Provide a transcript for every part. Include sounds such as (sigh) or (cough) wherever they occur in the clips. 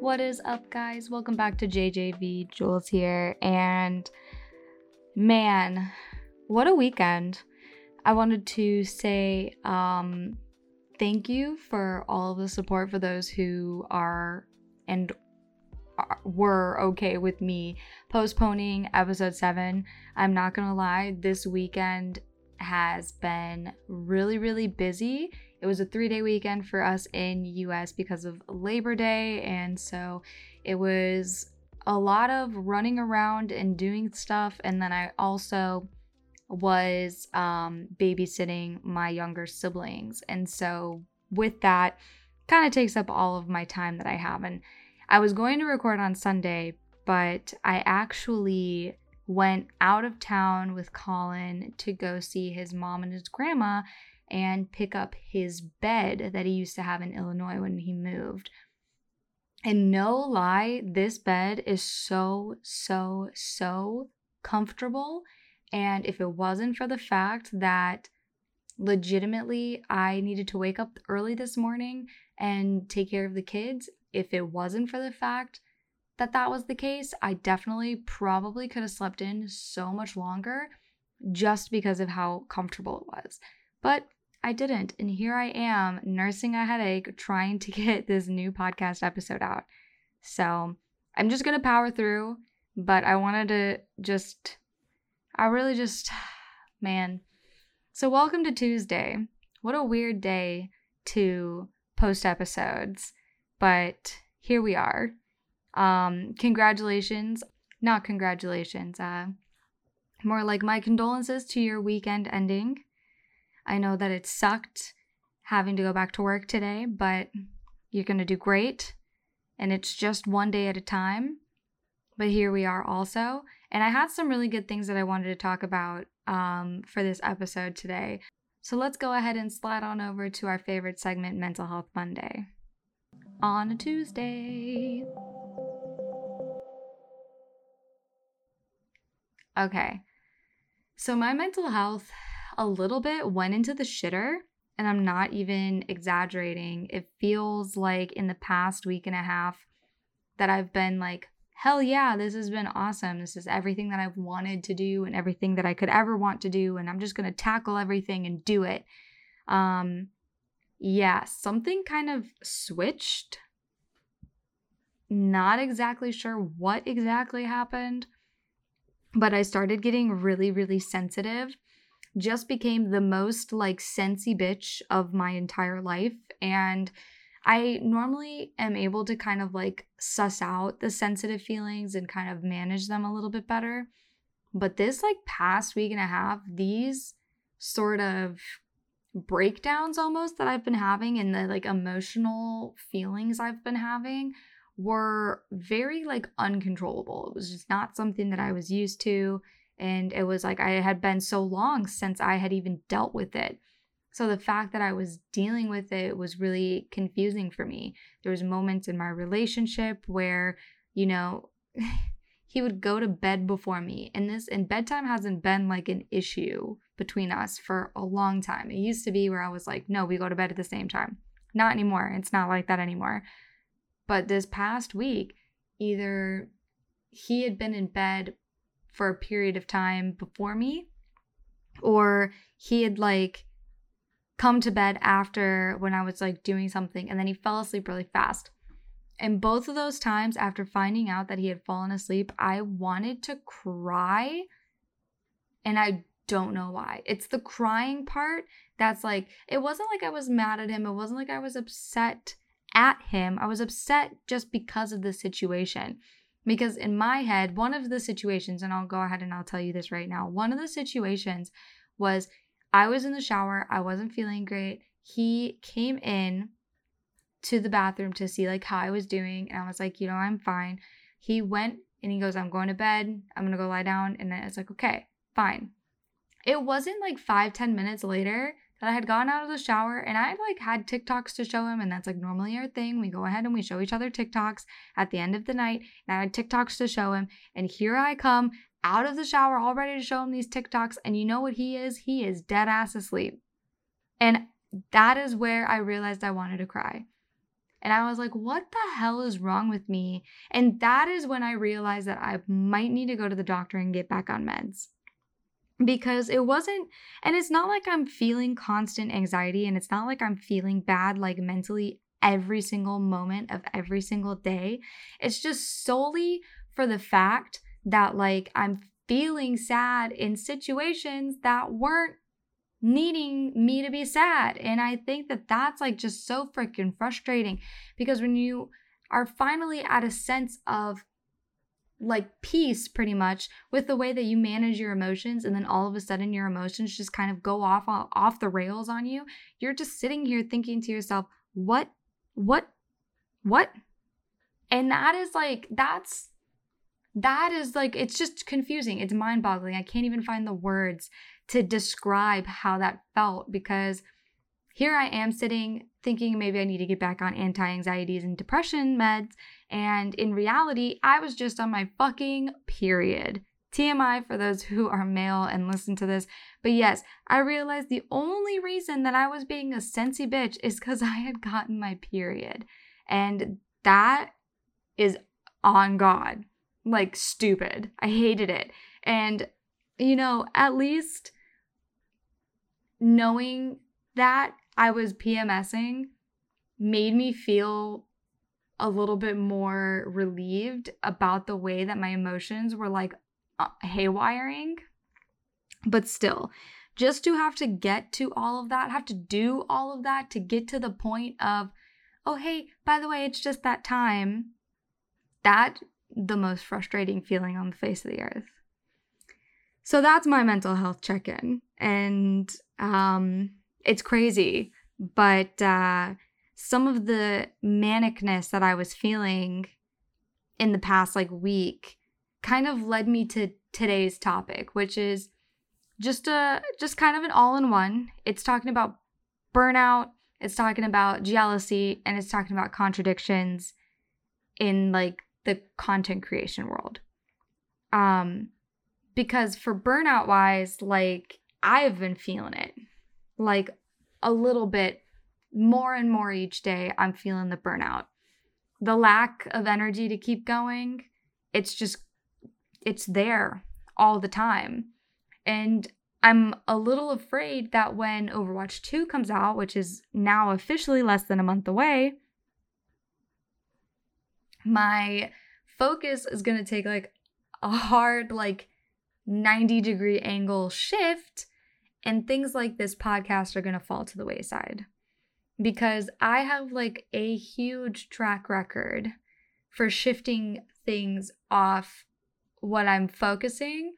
What is up, guys? Welcome back to JJV. Jules here. And man, what a weekend. I wanted to say um, thank you for all of the support for those who are and were okay with me postponing episode 7. I'm not to lie, this weekend has been really really busy. It was a 3-day weekend for us in US because of Labor Day and so it was a lot of running around and doing stuff and then I also was um, babysitting my younger siblings. And so, with that, kind of takes up all of my time that I have. And I was going to record on Sunday, but I actually went out of town with Colin to go see his mom and his grandma and pick up his bed that he used to have in Illinois when he moved. And no lie, this bed is so, so, so comfortable and if it wasn't for the fact that legitimately I needed to wake up early this morning and take care of the kids, if it wasn't for the fact that that was the case, I definitely probably could have slept in so much longer just because of how comfortable it was. But I didn't. And here I am nursing a headache trying to (laughs) get this new podcast episode out. So I'm just going to power through, but I wanted to just I really just, (sighs) man. So, welcome to Tuesday. What a weird day to post episodes, but here we are. Um, congratulations, not congratulations, uh, more like my condolences to your weekend ending. I know that it sucked having to go back to work today, but you're going to do great. And it's just one day at a time. But here we are also. And I had some really good things that I wanted to talk about um, for this episode today. So let's go ahead and slide on over to our favorite segment, Mental Health Monday. On a Tuesday. Okay. So my mental health a little bit went into the shitter, and I'm not even exaggerating. It feels like in the past week and a half that I've been like hell yeah, this has been awesome. This is everything that I've wanted to do and everything that I could ever want to do. And I'm just going to tackle everything and do it. Um, yeah, something kind of switched. Not exactly sure what exactly happened, but I started getting really, really sensitive. Just became the most like sensy bitch of my entire life. And I normally am able to kind of like suss out the sensitive feelings and kind of manage them a little bit better. But this like past week and a half, these sort of breakdowns almost that I've been having and the like emotional feelings I've been having were very like uncontrollable. It was just not something that I was used to. And it was like I had been so long since I had even dealt with it. So the fact that I was dealing with it was really confusing for me. There was moments in my relationship where, you know, (laughs) he would go to bed before me. And this and bedtime hasn't been like an issue between us for a long time. It used to be where I was like, "No, we go to bed at the same time." Not anymore. It's not like that anymore. But this past week, either he had been in bed for a period of time before me or he had like come to bed after when I was like doing something, and then he fell asleep really fast. And both of those times, after finding out that he had fallen asleep, I wanted to cry. And I don't know why. It's the crying part that's like, it wasn't like I was mad at him. It wasn't like I was upset at him. I was upset just because of the situation. Because in my head, one of the situations, and I'll go ahead and I'll tell you this right now, one of the situations was I was in the shower. I wasn't feeling great. He came in to the bathroom to see like how I was doing. And I was like, you know, I'm fine. He went and he goes, I'm going to bed. I'm to go lie down. And then it's like, okay, fine. It wasn't like five, ten minutes later that I had gone out of the shower and I like had TikToks to show him. And that's like normally our thing. We go ahead and we show each other TikToks at the end of the night. And I had TikToks to show him. And here I come out of the shower, all ready to show him these TikToks. And you know what he is? He is dead ass asleep. And that is where I realized I wanted to cry. And I was like, what the hell is wrong with me? And that is when I realized that I might need to go to the doctor and get back on meds. Because it wasn't, and it's not like I'm feeling constant anxiety and it's not like I'm feeling bad, like mentally every single moment of every single day. It's just solely for the fact that, like, I'm feeling sad in situations that weren't needing me to be sad. And I think that that's like just so freaking frustrating because when you are finally at a sense of like peace pretty much with the way that you manage your emotions and then all of a sudden your emotions just kind of go off off the rails on you you're just sitting here thinking to yourself what what what? And that is like that's that is like it's just confusing. It's mind boggling i can't even find the words to describe how that felt because here I am sitting thinking maybe I need to get back on anti anxieties and depression meds. And in reality, I was just on my fucking period. TMI for those (laughs) who are male and listen to this. But yes, I realized the only reason that I was being a sensy bitch is because (laughs) I had gotten my period. And that is on God. Like stupid. I hated it. And, you know, at least knowing that I was PMSing made me feel a little bit more relieved about the way that my emotions were like uh, haywiring. But still, just to have to get to all of that, have to do all of that to get to the point of, oh, hey, by the way, it's just that time. That the most frustrating feeling on the face of the earth. So that's my mental health check in. And um, it's crazy, but uh, some of the manicness that I was feeling in the past like week kind of led me to today's topic, which is just a just kind of an all-in-one. It's talking about burnout, it's talking about jealousy, and it's talking about contradictions in like the content creation world. Um because for burnout wise, like I've been feeling it like a little bit more and more each day. I'm feeling the burnout, the lack of energy to keep going. It's just, it's there all the time. And I'm a little afraid that when Overwatch 2 comes out, which is now officially less than a month away, my focus is going to take like a hard, like 90 degree angle shift and things like this podcast are going to fall to the wayside because I have like a huge track record for shifting things off what I'm focusing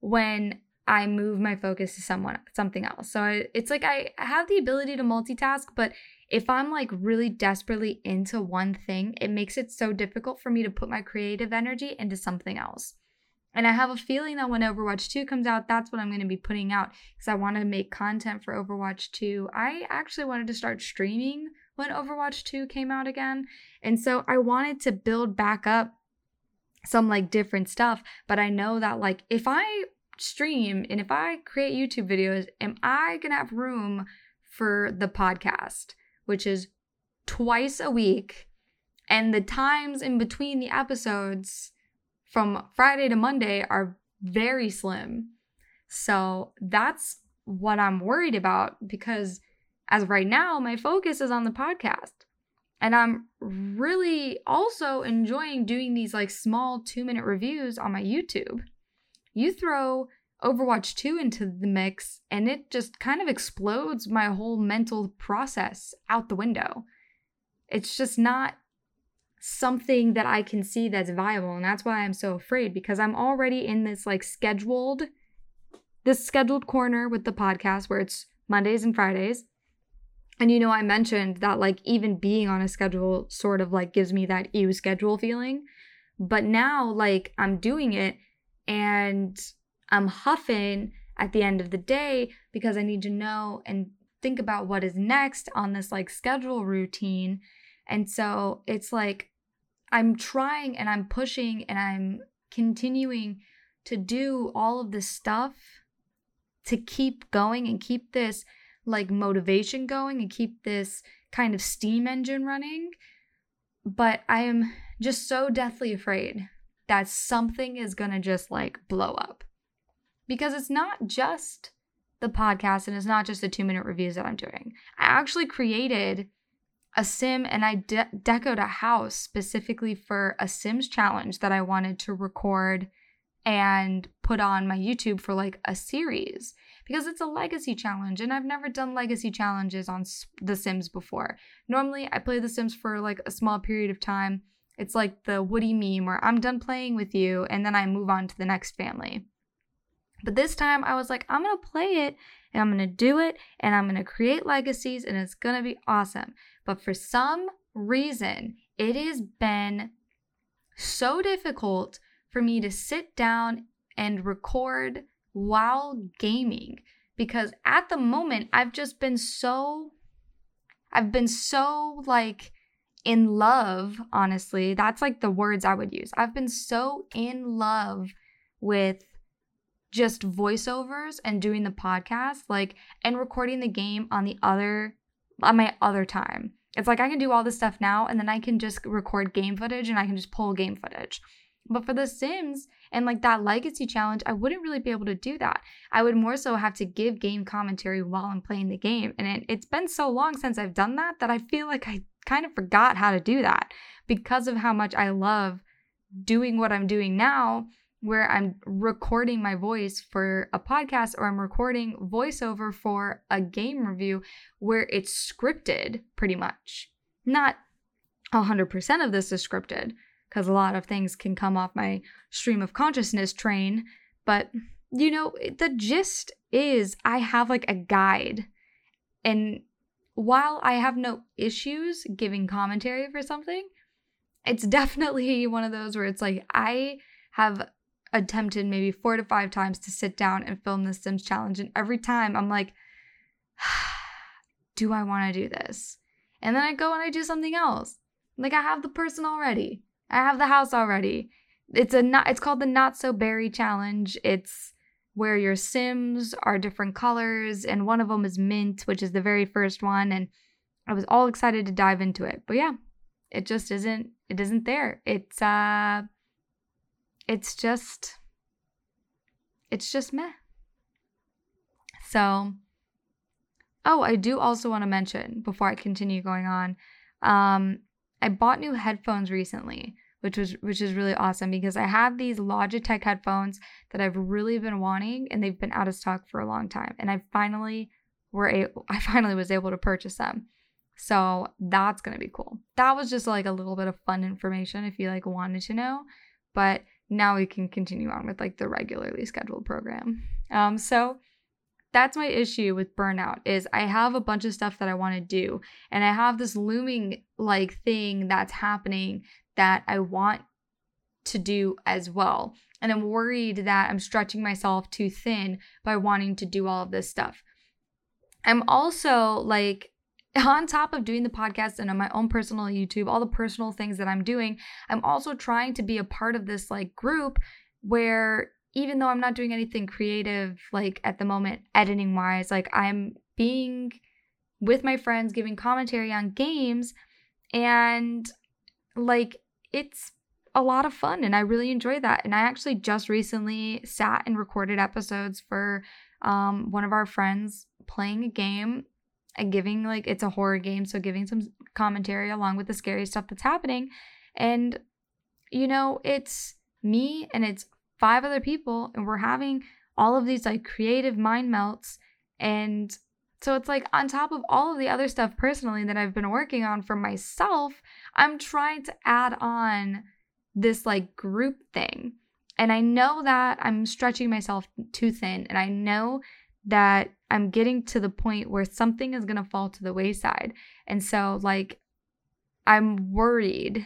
when I move my focus to someone something else. So I, it's like I have the ability to multitask, but if I'm like really desperately into one thing, it makes it so difficult for me to put my creative energy into something else. And I have a feeling that when Overwatch 2 comes out, that's what I'm going to be putting out because I want to make content for Overwatch 2. I actually wanted to start streaming when Overwatch 2 came out again. And so I wanted to build back up some like different stuff. But I know that like if I stream and if I create YouTube videos, am I going to have room for the podcast, which is twice a week? And the times in between the episodes from Friday to Monday are very slim. So that's what I'm worried about because as of right now, my focus is on the podcast. And I'm really also enjoying doing these like small two minute reviews on my YouTube. You throw Overwatch 2 into the mix, and it just kind of explodes my whole mental process out the window. It's just not something that I can see that's viable. And that's why I'm so afraid because I'm already in this like scheduled, this scheduled corner with the podcast where it's Mondays and Fridays. And you know, I mentioned that like even being on a schedule sort of like gives me that ew schedule feeling. But now, like, I'm doing it and I'm huffing at the end of the day because I need to know and think about what is next on this like schedule routine. And so it's like I'm trying and I'm pushing and I'm continuing to do all of this stuff to keep going and keep this like motivation going and keep this kind of steam engine running. but I am just so deathly afraid that something is going to just like blow up. Because it's not just the podcast and it's not just the two minute reviews that I'm doing. I actually created a sim and I de- decoed a house specifically for a Sims challenge that I wanted to record and put on my YouTube for like a series because it's a legacy challenge and I've never done legacy challenges on The Sims before. Normally, I play The Sims for like a small period of time. It's like the Woody meme where I'm done playing with you and then I move on to the next family. But this time I was like, I'm going to play it and I'm going to do it and I'm going to create legacies and it's going to be awesome. But for some reason, it has been so difficult for me to sit down and record while gaming because at the moment I've just been so I've been so like in love, honestly. That's like the words I would use. I've been so in love with just voiceovers and doing the podcast, like and recording the game on the other on my other time. It's like I can do all this stuff now and then I can just record game footage and I can just pull game footage. But for The Sims and like that legacy challenge, I wouldn't really be able to do that. I would more so have to give game commentary while I'm playing the game. And it, it's been so long since I've done that that I feel like I kind of forgot how to do that because of how much I love doing what I'm doing now, where I'm recording my voice for a podcast or I'm recording voiceover for a game review where it's scripted pretty much. Not 100% of this is scripted, because a lot of things can come off my stream of consciousness train. But, you know, the gist is I have like a guide. And while I have no issues giving commentary for something, it's (laughs) definitely one of those where it's like I have attempted maybe four to five times to sit down and film the Sims challenge. And every time I'm like, (sighs) do I want to do this? And then I go and I do something else. Like I have the person already. I have the house already. It's a not it's called the not so berry challenge. It's where your sims are different colors and one of them is mint, which is the very first one and I was all excited to dive into it. But yeah, it just isn't it isn't there. It's uh it's just it's just meh. So Oh, I do also want to mention before I continue going on. Um I bought new headphones recently, which was which is really awesome because I have these Logitech headphones that I've really been wanting and they've been out of stock for a long time and I finally were able (laughs) I finally was able to purchase them. So that's to be cool. That was just like a little bit of fun information if you like wanted to know, but now we can continue on with like the regularly scheduled program. Um so that's my issue with burnout is I have a bunch of stuff that I want to do and I have this looming like thing that's happening that I want to do as well. And I'm worried that I'm stretching myself too thin by wanting to do all of this stuff. I'm also like (laughs) on top of doing the podcast and on my own personal YouTube, all the personal things that I'm doing, I'm also trying to be a part of this like group where even though I'm not doing anything creative, like at the moment, editing wise, like I'm being with my friends, giving commentary on games, and like it's a lot of fun and I really enjoy that. And I actually just recently sat and recorded episodes for um, one of our friends playing a game and giving like it's a horror game, so giving some commentary along with the scary stuff that's happening. And you know, it's me and it's five other people and we're having all of these like creative mind melts and so it's like on top of all of the other stuff personally that I've been working on for myself, I'm trying to add on this like group thing. And I know that I'm stretching myself too thin and I know that I'm getting to the point where something is going to fall to the wayside. And so like I'm worried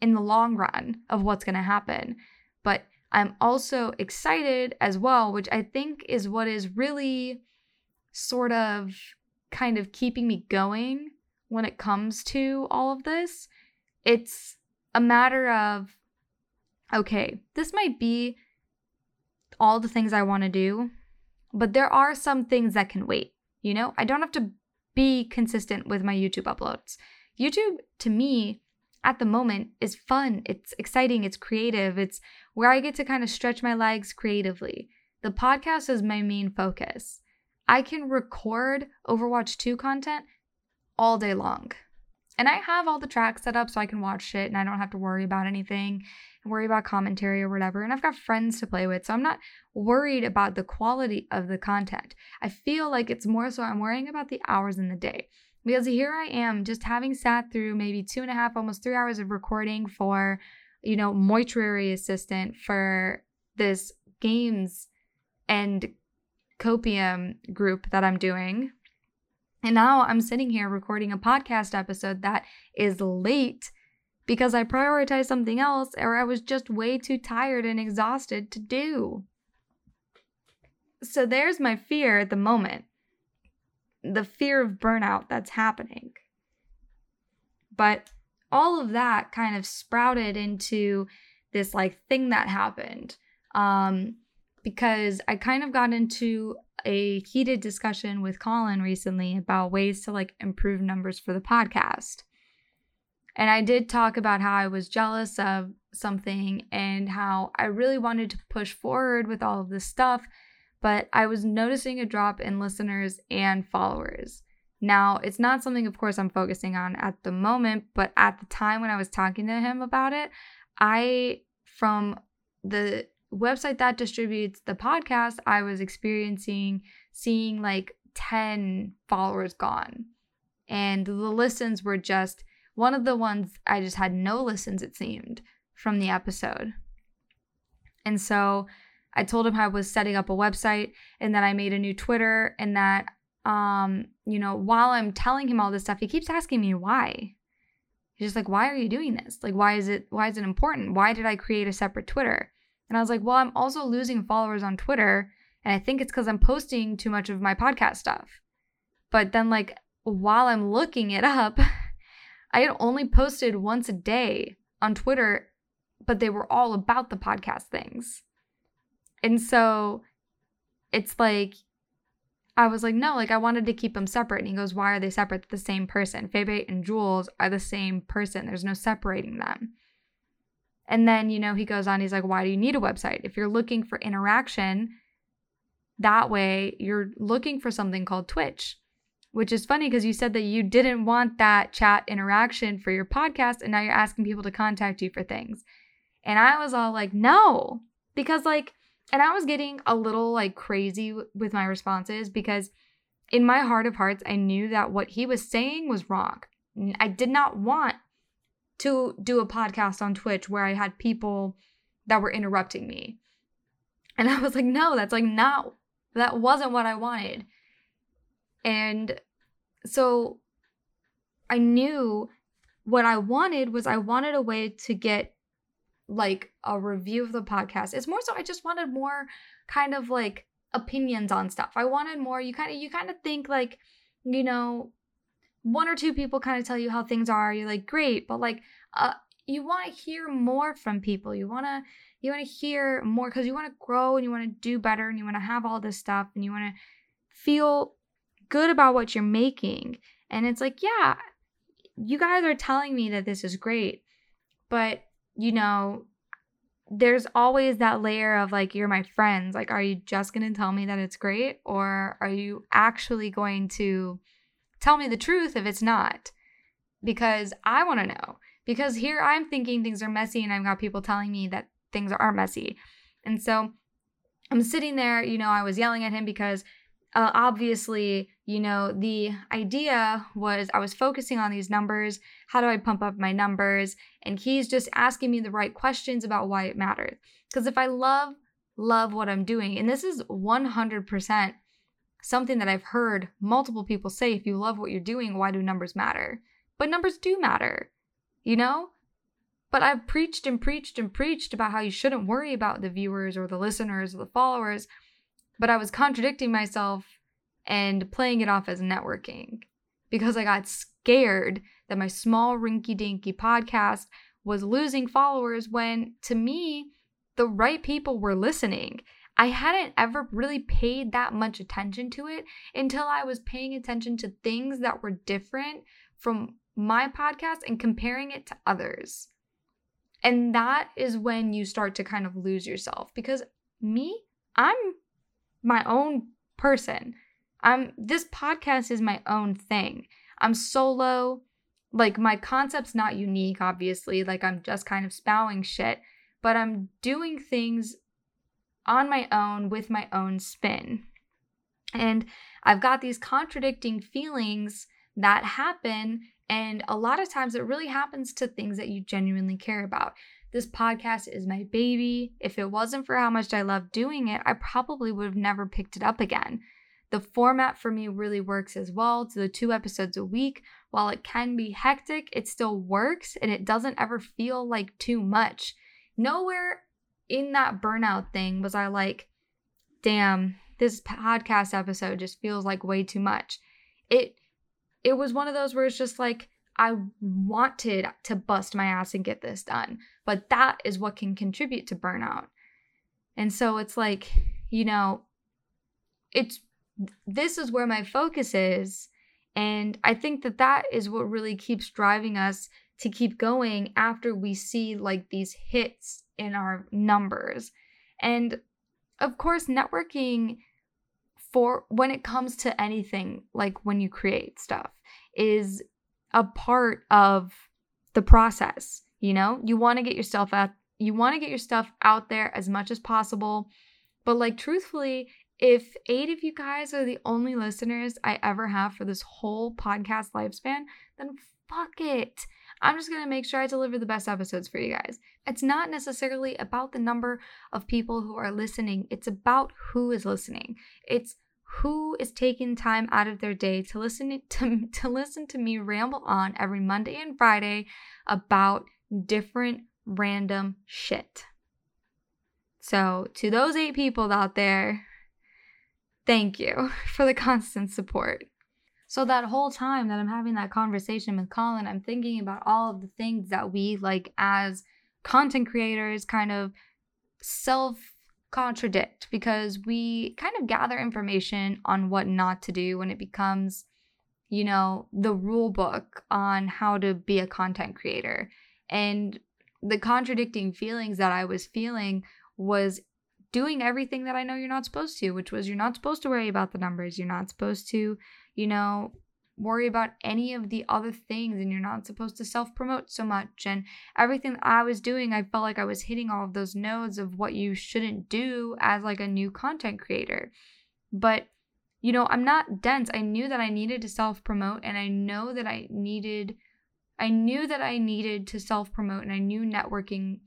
in the long run of what's going to happen. But I'm also excited as well, which I think is what is really sort of kind of keeping me going when it comes to all of this. It's a matter of, okay, this might be all the things I want to do, but there are some things that can wait. You know, I don't have to be consistent with my YouTube uploads. YouTube, to me, at the moment is fun. It's exciting. It's creative. It's where I get to kind of stretch my legs creatively. The podcast is my main focus. I can record Overwatch 2 content all day long. And I have all the tracks set up so I can watch it and I don't have to worry about anything worry about commentary or whatever. And I've got friends to play with. So I'm not worried about the quality of the content. I feel like it's more so I'm worrying about the hours in the day. Because here I am just having sat through maybe two and a half, almost three hours of recording for, you know, mortuary assistant for this games and copium group that I'm doing. And now I'm sitting here recording a podcast episode that is late because I prioritized something else or I was just way too tired and exhausted to do. So there's my fear at the moment the fear of burnout that's happening. But all of that kind of sprouted into this like thing that happened. Um, because I kind of got into a heated discussion with Colin recently about ways to like improve numbers for the podcast. And I did talk about how I was jealous of something and how I really wanted to push forward with all of this stuff, but I was noticing a drop in listeners and followers. Now, it's not something, of course, I'm focusing on at the moment, but at the time when I was talking to him about it, I, from the website that distributes the podcast, I was experiencing seeing like 10 followers gone. And the listens were just one of the ones I just had no listens, it seemed, from the episode. And so I told him I was setting up a website and that I made a new Twitter and that um, you know, while I'm telling him all this stuff, he keeps asking me why. He's just like, why are you doing this? Like, why is it why is it important? Why did I create a separate Twitter? And I was like, well, I'm also losing followers on Twitter. And I think it's because I'm posting too much of my podcast stuff. But then, like, while I'm looking it up, (laughs) I had only posted once a day on Twitter, but they were all about the podcast things. And so it's like, I was like, no, like I wanted to keep them separate. And he goes, why are they separate? The same person. Febe and Jules are the same person. There's no separating them. And then, you know, he goes on, he's like, why do you need a website? If you're looking for interaction, that way you're looking for something called Twitch, which is funny because you said that you didn't want that chat interaction for your podcast. And now you're asking people to contact you for things. And I was all like, no, because like, and I was getting a little like crazy with my responses because in my heart of hearts, I knew that what he was saying was wrong. I did not want to do a podcast on Twitch where I had people that were interrupting me. And I was like, no, that's like not, that wasn't what I wanted. And so I knew what I wanted was I wanted a way to get like a review of the podcast. It's more so I just wanted more kind of like opinions on stuff. I wanted more you kind of you kind of think like, you know, one or two people kind of tell you how things are you're like great but like uh you want to hear more from people. You want to you want to hear more because you want to grow and you want to do better and you want to have all this stuff and you want to feel good about what you're making. And it's like yeah you guys are telling me that this is great but you know there's always that layer of like you're my friends like are you just going to tell me that it's great or are you actually going to tell me the truth if it's not because I want to know. Because here I'm thinking things are messy and I've got people telling me that things are messy. And so I'm sitting there, you know, I was yelling at him because uh, obviously, you know, the idea was I was focusing on these numbers. How do I pump up my numbers? And he's just asking me the right questions about why it matters. Because if I love, love what I'm doing, and this is 100% something that I've heard multiple people say if you love what you're doing, why do numbers matter? But numbers do matter, you know? But I've preached and preached and preached about how you shouldn't worry about the viewers or the listeners or the followers, but I was contradicting myself and playing it off as networking because I got scared that my small rinky dinky podcast was losing followers when to me, the right people were listening. I hadn't ever really paid that much attention to it until I was paying attention to things that were different from my podcast and comparing it to others. And that is when you start to kind of lose yourself because me, I'm my own person. I'm this podcast is my own thing. I'm solo. Like my concept's not unique obviously. Like I'm just kind of spouting shit, but I'm doing things on my own with my own spin. And I've got these contradicting feelings that happen. And a lot of times it really happens to things that you genuinely care about. This podcast is my baby. If it wasn't for how much I love doing it, I probably would have never picked it up again. The format for me really works as well to the two episodes a week. While it can be hectic, it still works and it doesn't ever feel like too much. Nowhere in that burnout thing was I like, damn, this podcast episode just feels like way too much. It it was one of those where it's just like I wanted to bust my ass and get this done, but that is what can contribute to burnout. And so it's like, you know, it's this is where my focus is and I think that that is what really keeps driving us to keep going after we see like these hits in our numbers. And of course, networking for when it comes to anything like when you create stuff is a part of the process you know? You want to get yourself out you want to get your stuff out there as much as possible. But like truthfully if eight of you guys are the only listeners i ever have for this whole podcast lifespan then fuck it i'm just going to make sure i deliver the best episodes for you guys it's not necessarily about the number of people who are listening it's about who is listening it's who is taking time out of their day to listen to, to listen to me ramble on every Monday and Friday about different random shit. So, to those eight people out there, thank you (laughs) for the constant support. So, that whole time that I'm having that conversation with Colin, I'm thinking about all of the things that we, like, as content creators, kind of self contradict because we kind of gather information on what not to do when it becomes, you know, the rule book on how to be a content creator. And the contradicting feelings that I was feeling was doing everything that I know you're not supposed to, which was you're not supposed to worry about the numbers. You're not supposed to, you know, worry about any of the other things and you're not supposed to self promote so much. And everything I was doing, I felt like I was hitting all of those nodes of what you shouldn't do as like a new content creator. But you know, I'm not dense. I knew that I needed to self promote and I know that I needed I knew that I needed to self promote and I knew networking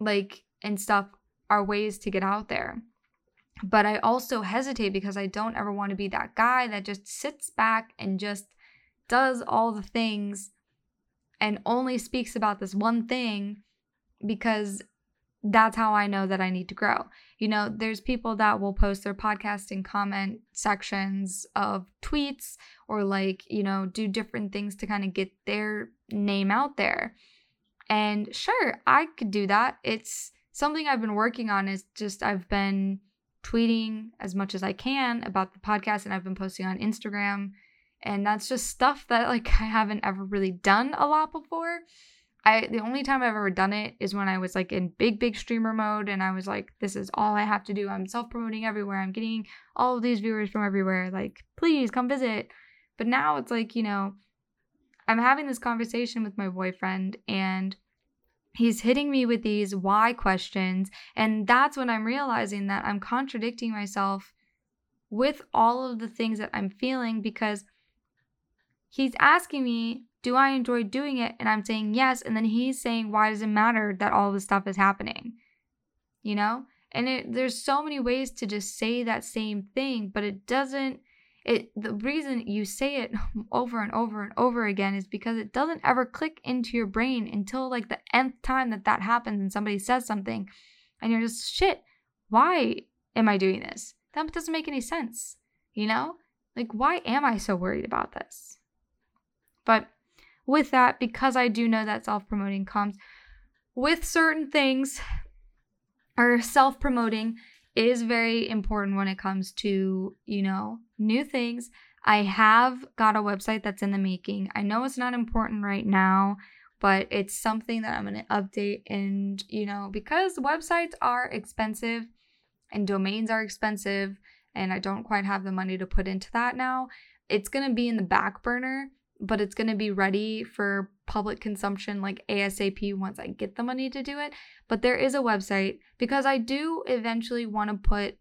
like and stuff are ways to get out there. But I also hesitate because I don't ever want to be that guy that just sits back and just does all the things and only speaks about this one thing because that's how I know that I need to grow. You know, there's people that will post their podcast in comment sections of tweets or like, you know, do different things to kind of get their name out there. And sure, I could do that. It's something I've been working on is just I've been tweeting as much as I can about the podcast and I've been posting on Instagram. And that's just stuff that like (laughs) I haven't ever really done a lot before. I the only time I've ever done it is when I was like in big big streamer mode and I was like this is all I have to do. I'm self-promoting everywhere. I'm getting all of these viewers from everywhere. Like please come visit. But now it's like, you know, I'm having this conversation with my boyfriend and he's hitting me with these why questions. And that's when I'm realizing that I'm contradicting myself with all of the things that I'm feeling because he's asking me, Do I enjoy doing it? And I'm saying yes. And then he's saying, Why does it matter that all this stuff is happening? You know? And it, there's so many ways to just say that same thing, but it doesn't it the reason you say it (laughs) over and over and over again is because it doesn't ever click into your brain until like the nth time that that happens and somebody says something and you're just shit why am i doing this? That doesn't make any sense you know? Like why am i so worried about this? But with that because i do know that self-promoting comes with certain things or self-promoting is very important when it comes to, you know, new things. I have got a website that's in the making. I know it's not important right now, but it's something that I'm going to update. And, you know, because websites are expensive and domains are expensive, and I don't quite have the money to put into that now, it's going to be in the back burner, but it's going to be ready for public consumption like ASAP once I get the money to do it. But there is a website because I do eventually want to put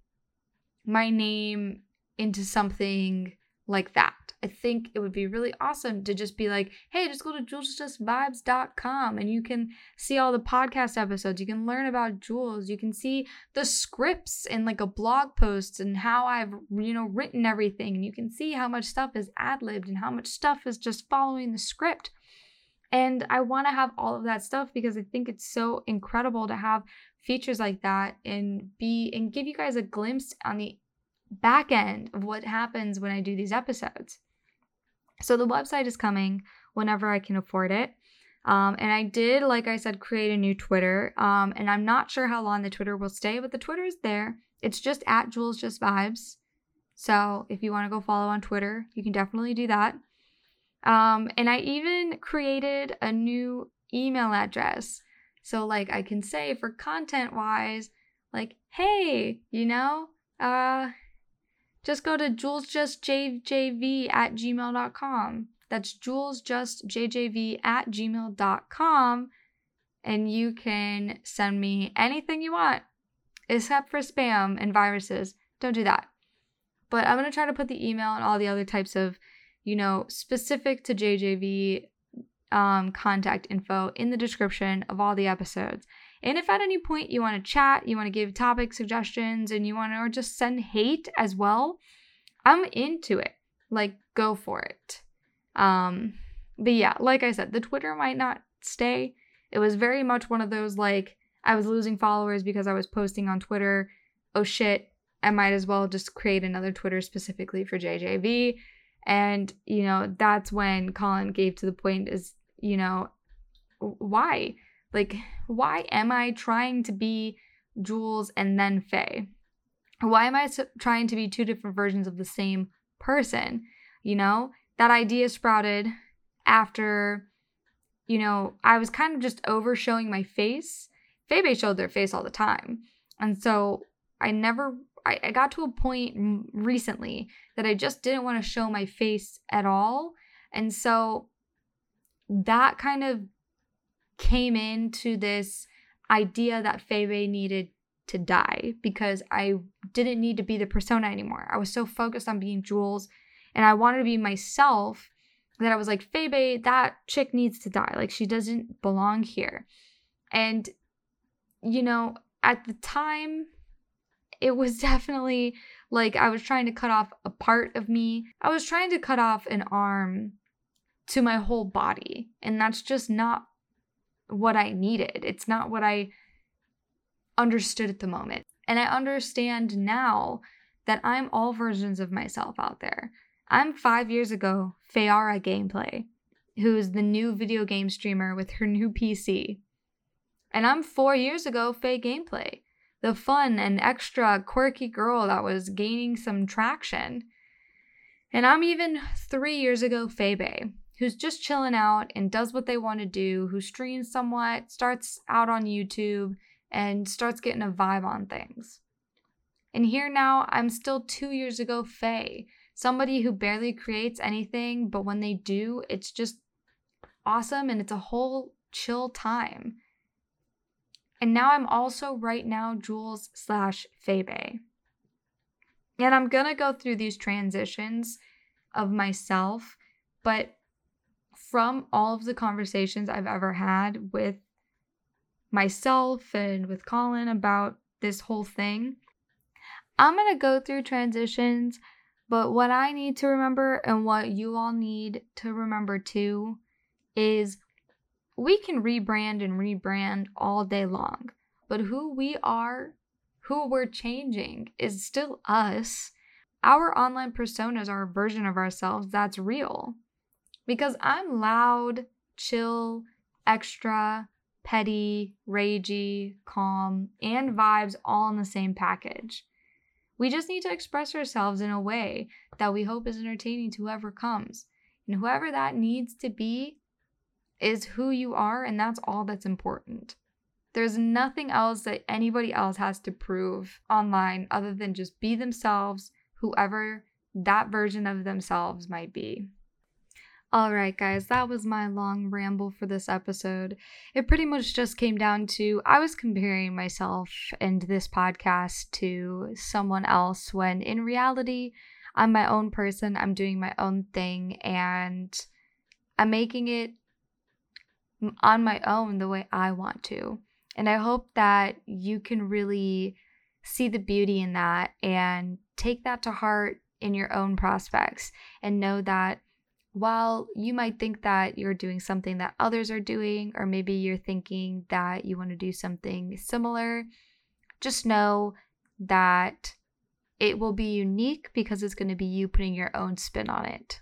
my name into something like that. I think it would be really awesome to just be like, hey, just go to julesjustvibes.com and you can see all the podcast episodes. You can learn about Jules. You can see the scripts and like a blog post and how I've, you know, written everything. And you can see how much stuff is ad libbed and how much stuff is just following the script. And I want to have all of that stuff because I think it's so incredible to have features like that and be and give you guys a glimpse on the back end of what happens when I do these episodes. So the website is coming whenever I can afford it. Um, and I did, like I said, create a new Twitter. Um, and I'm not sure how long the Twitter will stay, but the Twitter is there. It's just at Jules Just Vibes. So if you want to go follow on Twitter, you can definitely do that. Um, and I even created a new email address. So like I can say for content wise, like, hey, you know, uh, just go to julesjustjjv at gmail.com. That's julesjustjjv at gmail.com. And you can send me anything you want, except for spam and viruses. Don't do that. But I'm going to try to put the email and all the other types of, you know, specific to JJV um, contact info in the description of all the episodes. And if at any point you want to chat, you want to give topic suggestions, and you want to or just send hate as well, I'm into it. Like, go for it. Um, but yeah, like I said, the Twitter might not stay. It was very much one of those like I was losing followers because I was posting on Twitter. Oh shit, I might as well just create another Twitter specifically for JJV. And, you know, that's when Colin gave to the point is, you know, why? Like, why am I trying to be Jules and then Faye? Why am I trying to be two different versions of the same person? You know, that idea sprouted after, you know, I was kind of just over showing my face. Faye showed their face all the time. And so I never, I, I got to a point recently that I just didn't want to show my face at all. And so that kind of came into this idea that Febe needed to die because I didn't need to be the persona anymore. I was so focused on being Jules and I wanted to be myself that I was like, Febe, that chick needs to die. Like, she doesn't belong here. And, you know, at the time, it was definitely like I was trying to cut off a part of me. I was trying to cut off an arm to my whole body. And that's just not what I needed. It's not what I understood at the moment. And I understand now that I'm all versions of myself out there. I'm five years ago, Fayara Gameplay, who's the new video game streamer with her new PC. And I'm four years ago, Faye Gameplay, the fun and extra quirky girl that was gaining some traction. And I'm even three years ago, Febe, who's just chilling out and does what they want to do, who streams somewhat, starts out on YouTube, and starts getting a vibe on things. And here now, I'm still two years ago, Faye, somebody who barely creates anything, but when they do, it's just awesome and it's a whole chill time. And now I'm also right now Jules slash Febe. And I'm gonna go through these transitions of myself, but from all of the conversations I've ever had with myself and with Colin about this whole thing, I'm to go through transitions, but what I need to remember and what you all need to remember too is we can rebrand and rebrand all day long, but who we are, who we're changing is still us. Our online personas are a version of ourselves that's real because I'm loud, chill, extra, petty, ragey, calm, and vibes all in the same package. We just need to express ourselves in a way that we hope is entertaining to whoever comes. And whoever that needs to be is who you are, and that's all that's important. There's nothing else that anybody else has to prove online other than just be themselves, whoever that version of themselves might be. All right, guys, that was my long ramble for this episode. It pretty much just came down to I was comparing myself and this podcast to someone else when in reality, I'm my own person. I'm doing my own thing and I'm making it on my own the way I want to. And I hope that you can really see the beauty in that and take that to heart in your own prospects and know that while you might think that you're doing something that others are doing, or maybe you're thinking that you want to do something similar, just know that it will be unique because it's going to be you putting your own spin on it.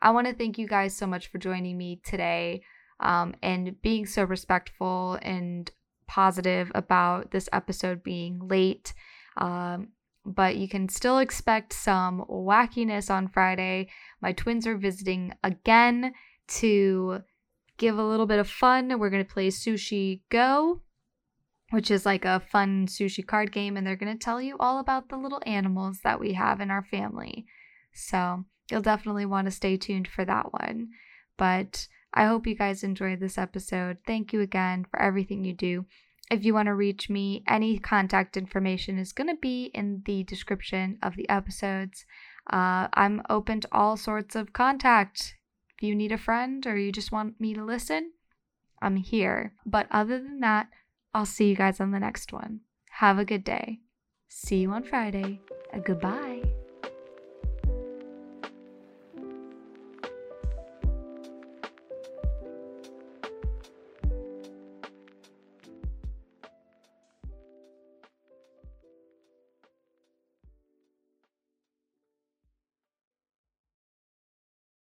I want to thank you guys so much for joining me today um, and being so respectful and positive about this episode being late. Um, but you can still expect some wackiness on Friday. My twins are visiting again to give a little bit of fun. We're going to play Sushi Go, which is like a fun sushi card game, and they're going to tell you all about the little animals that we have in our family. So you'll definitely want to stay tuned for that one. But I hope you guys enjoyed this episode. Thank you again for everything you do. If you want to reach me, any contact information is going to be in the description of the episodes. Uh, I'm open to all sorts of contact. If you need a friend or you just want me to listen, I'm here. But other than that, I'll see you guys on the next one. Have a good day. See you on Friday. goodbye.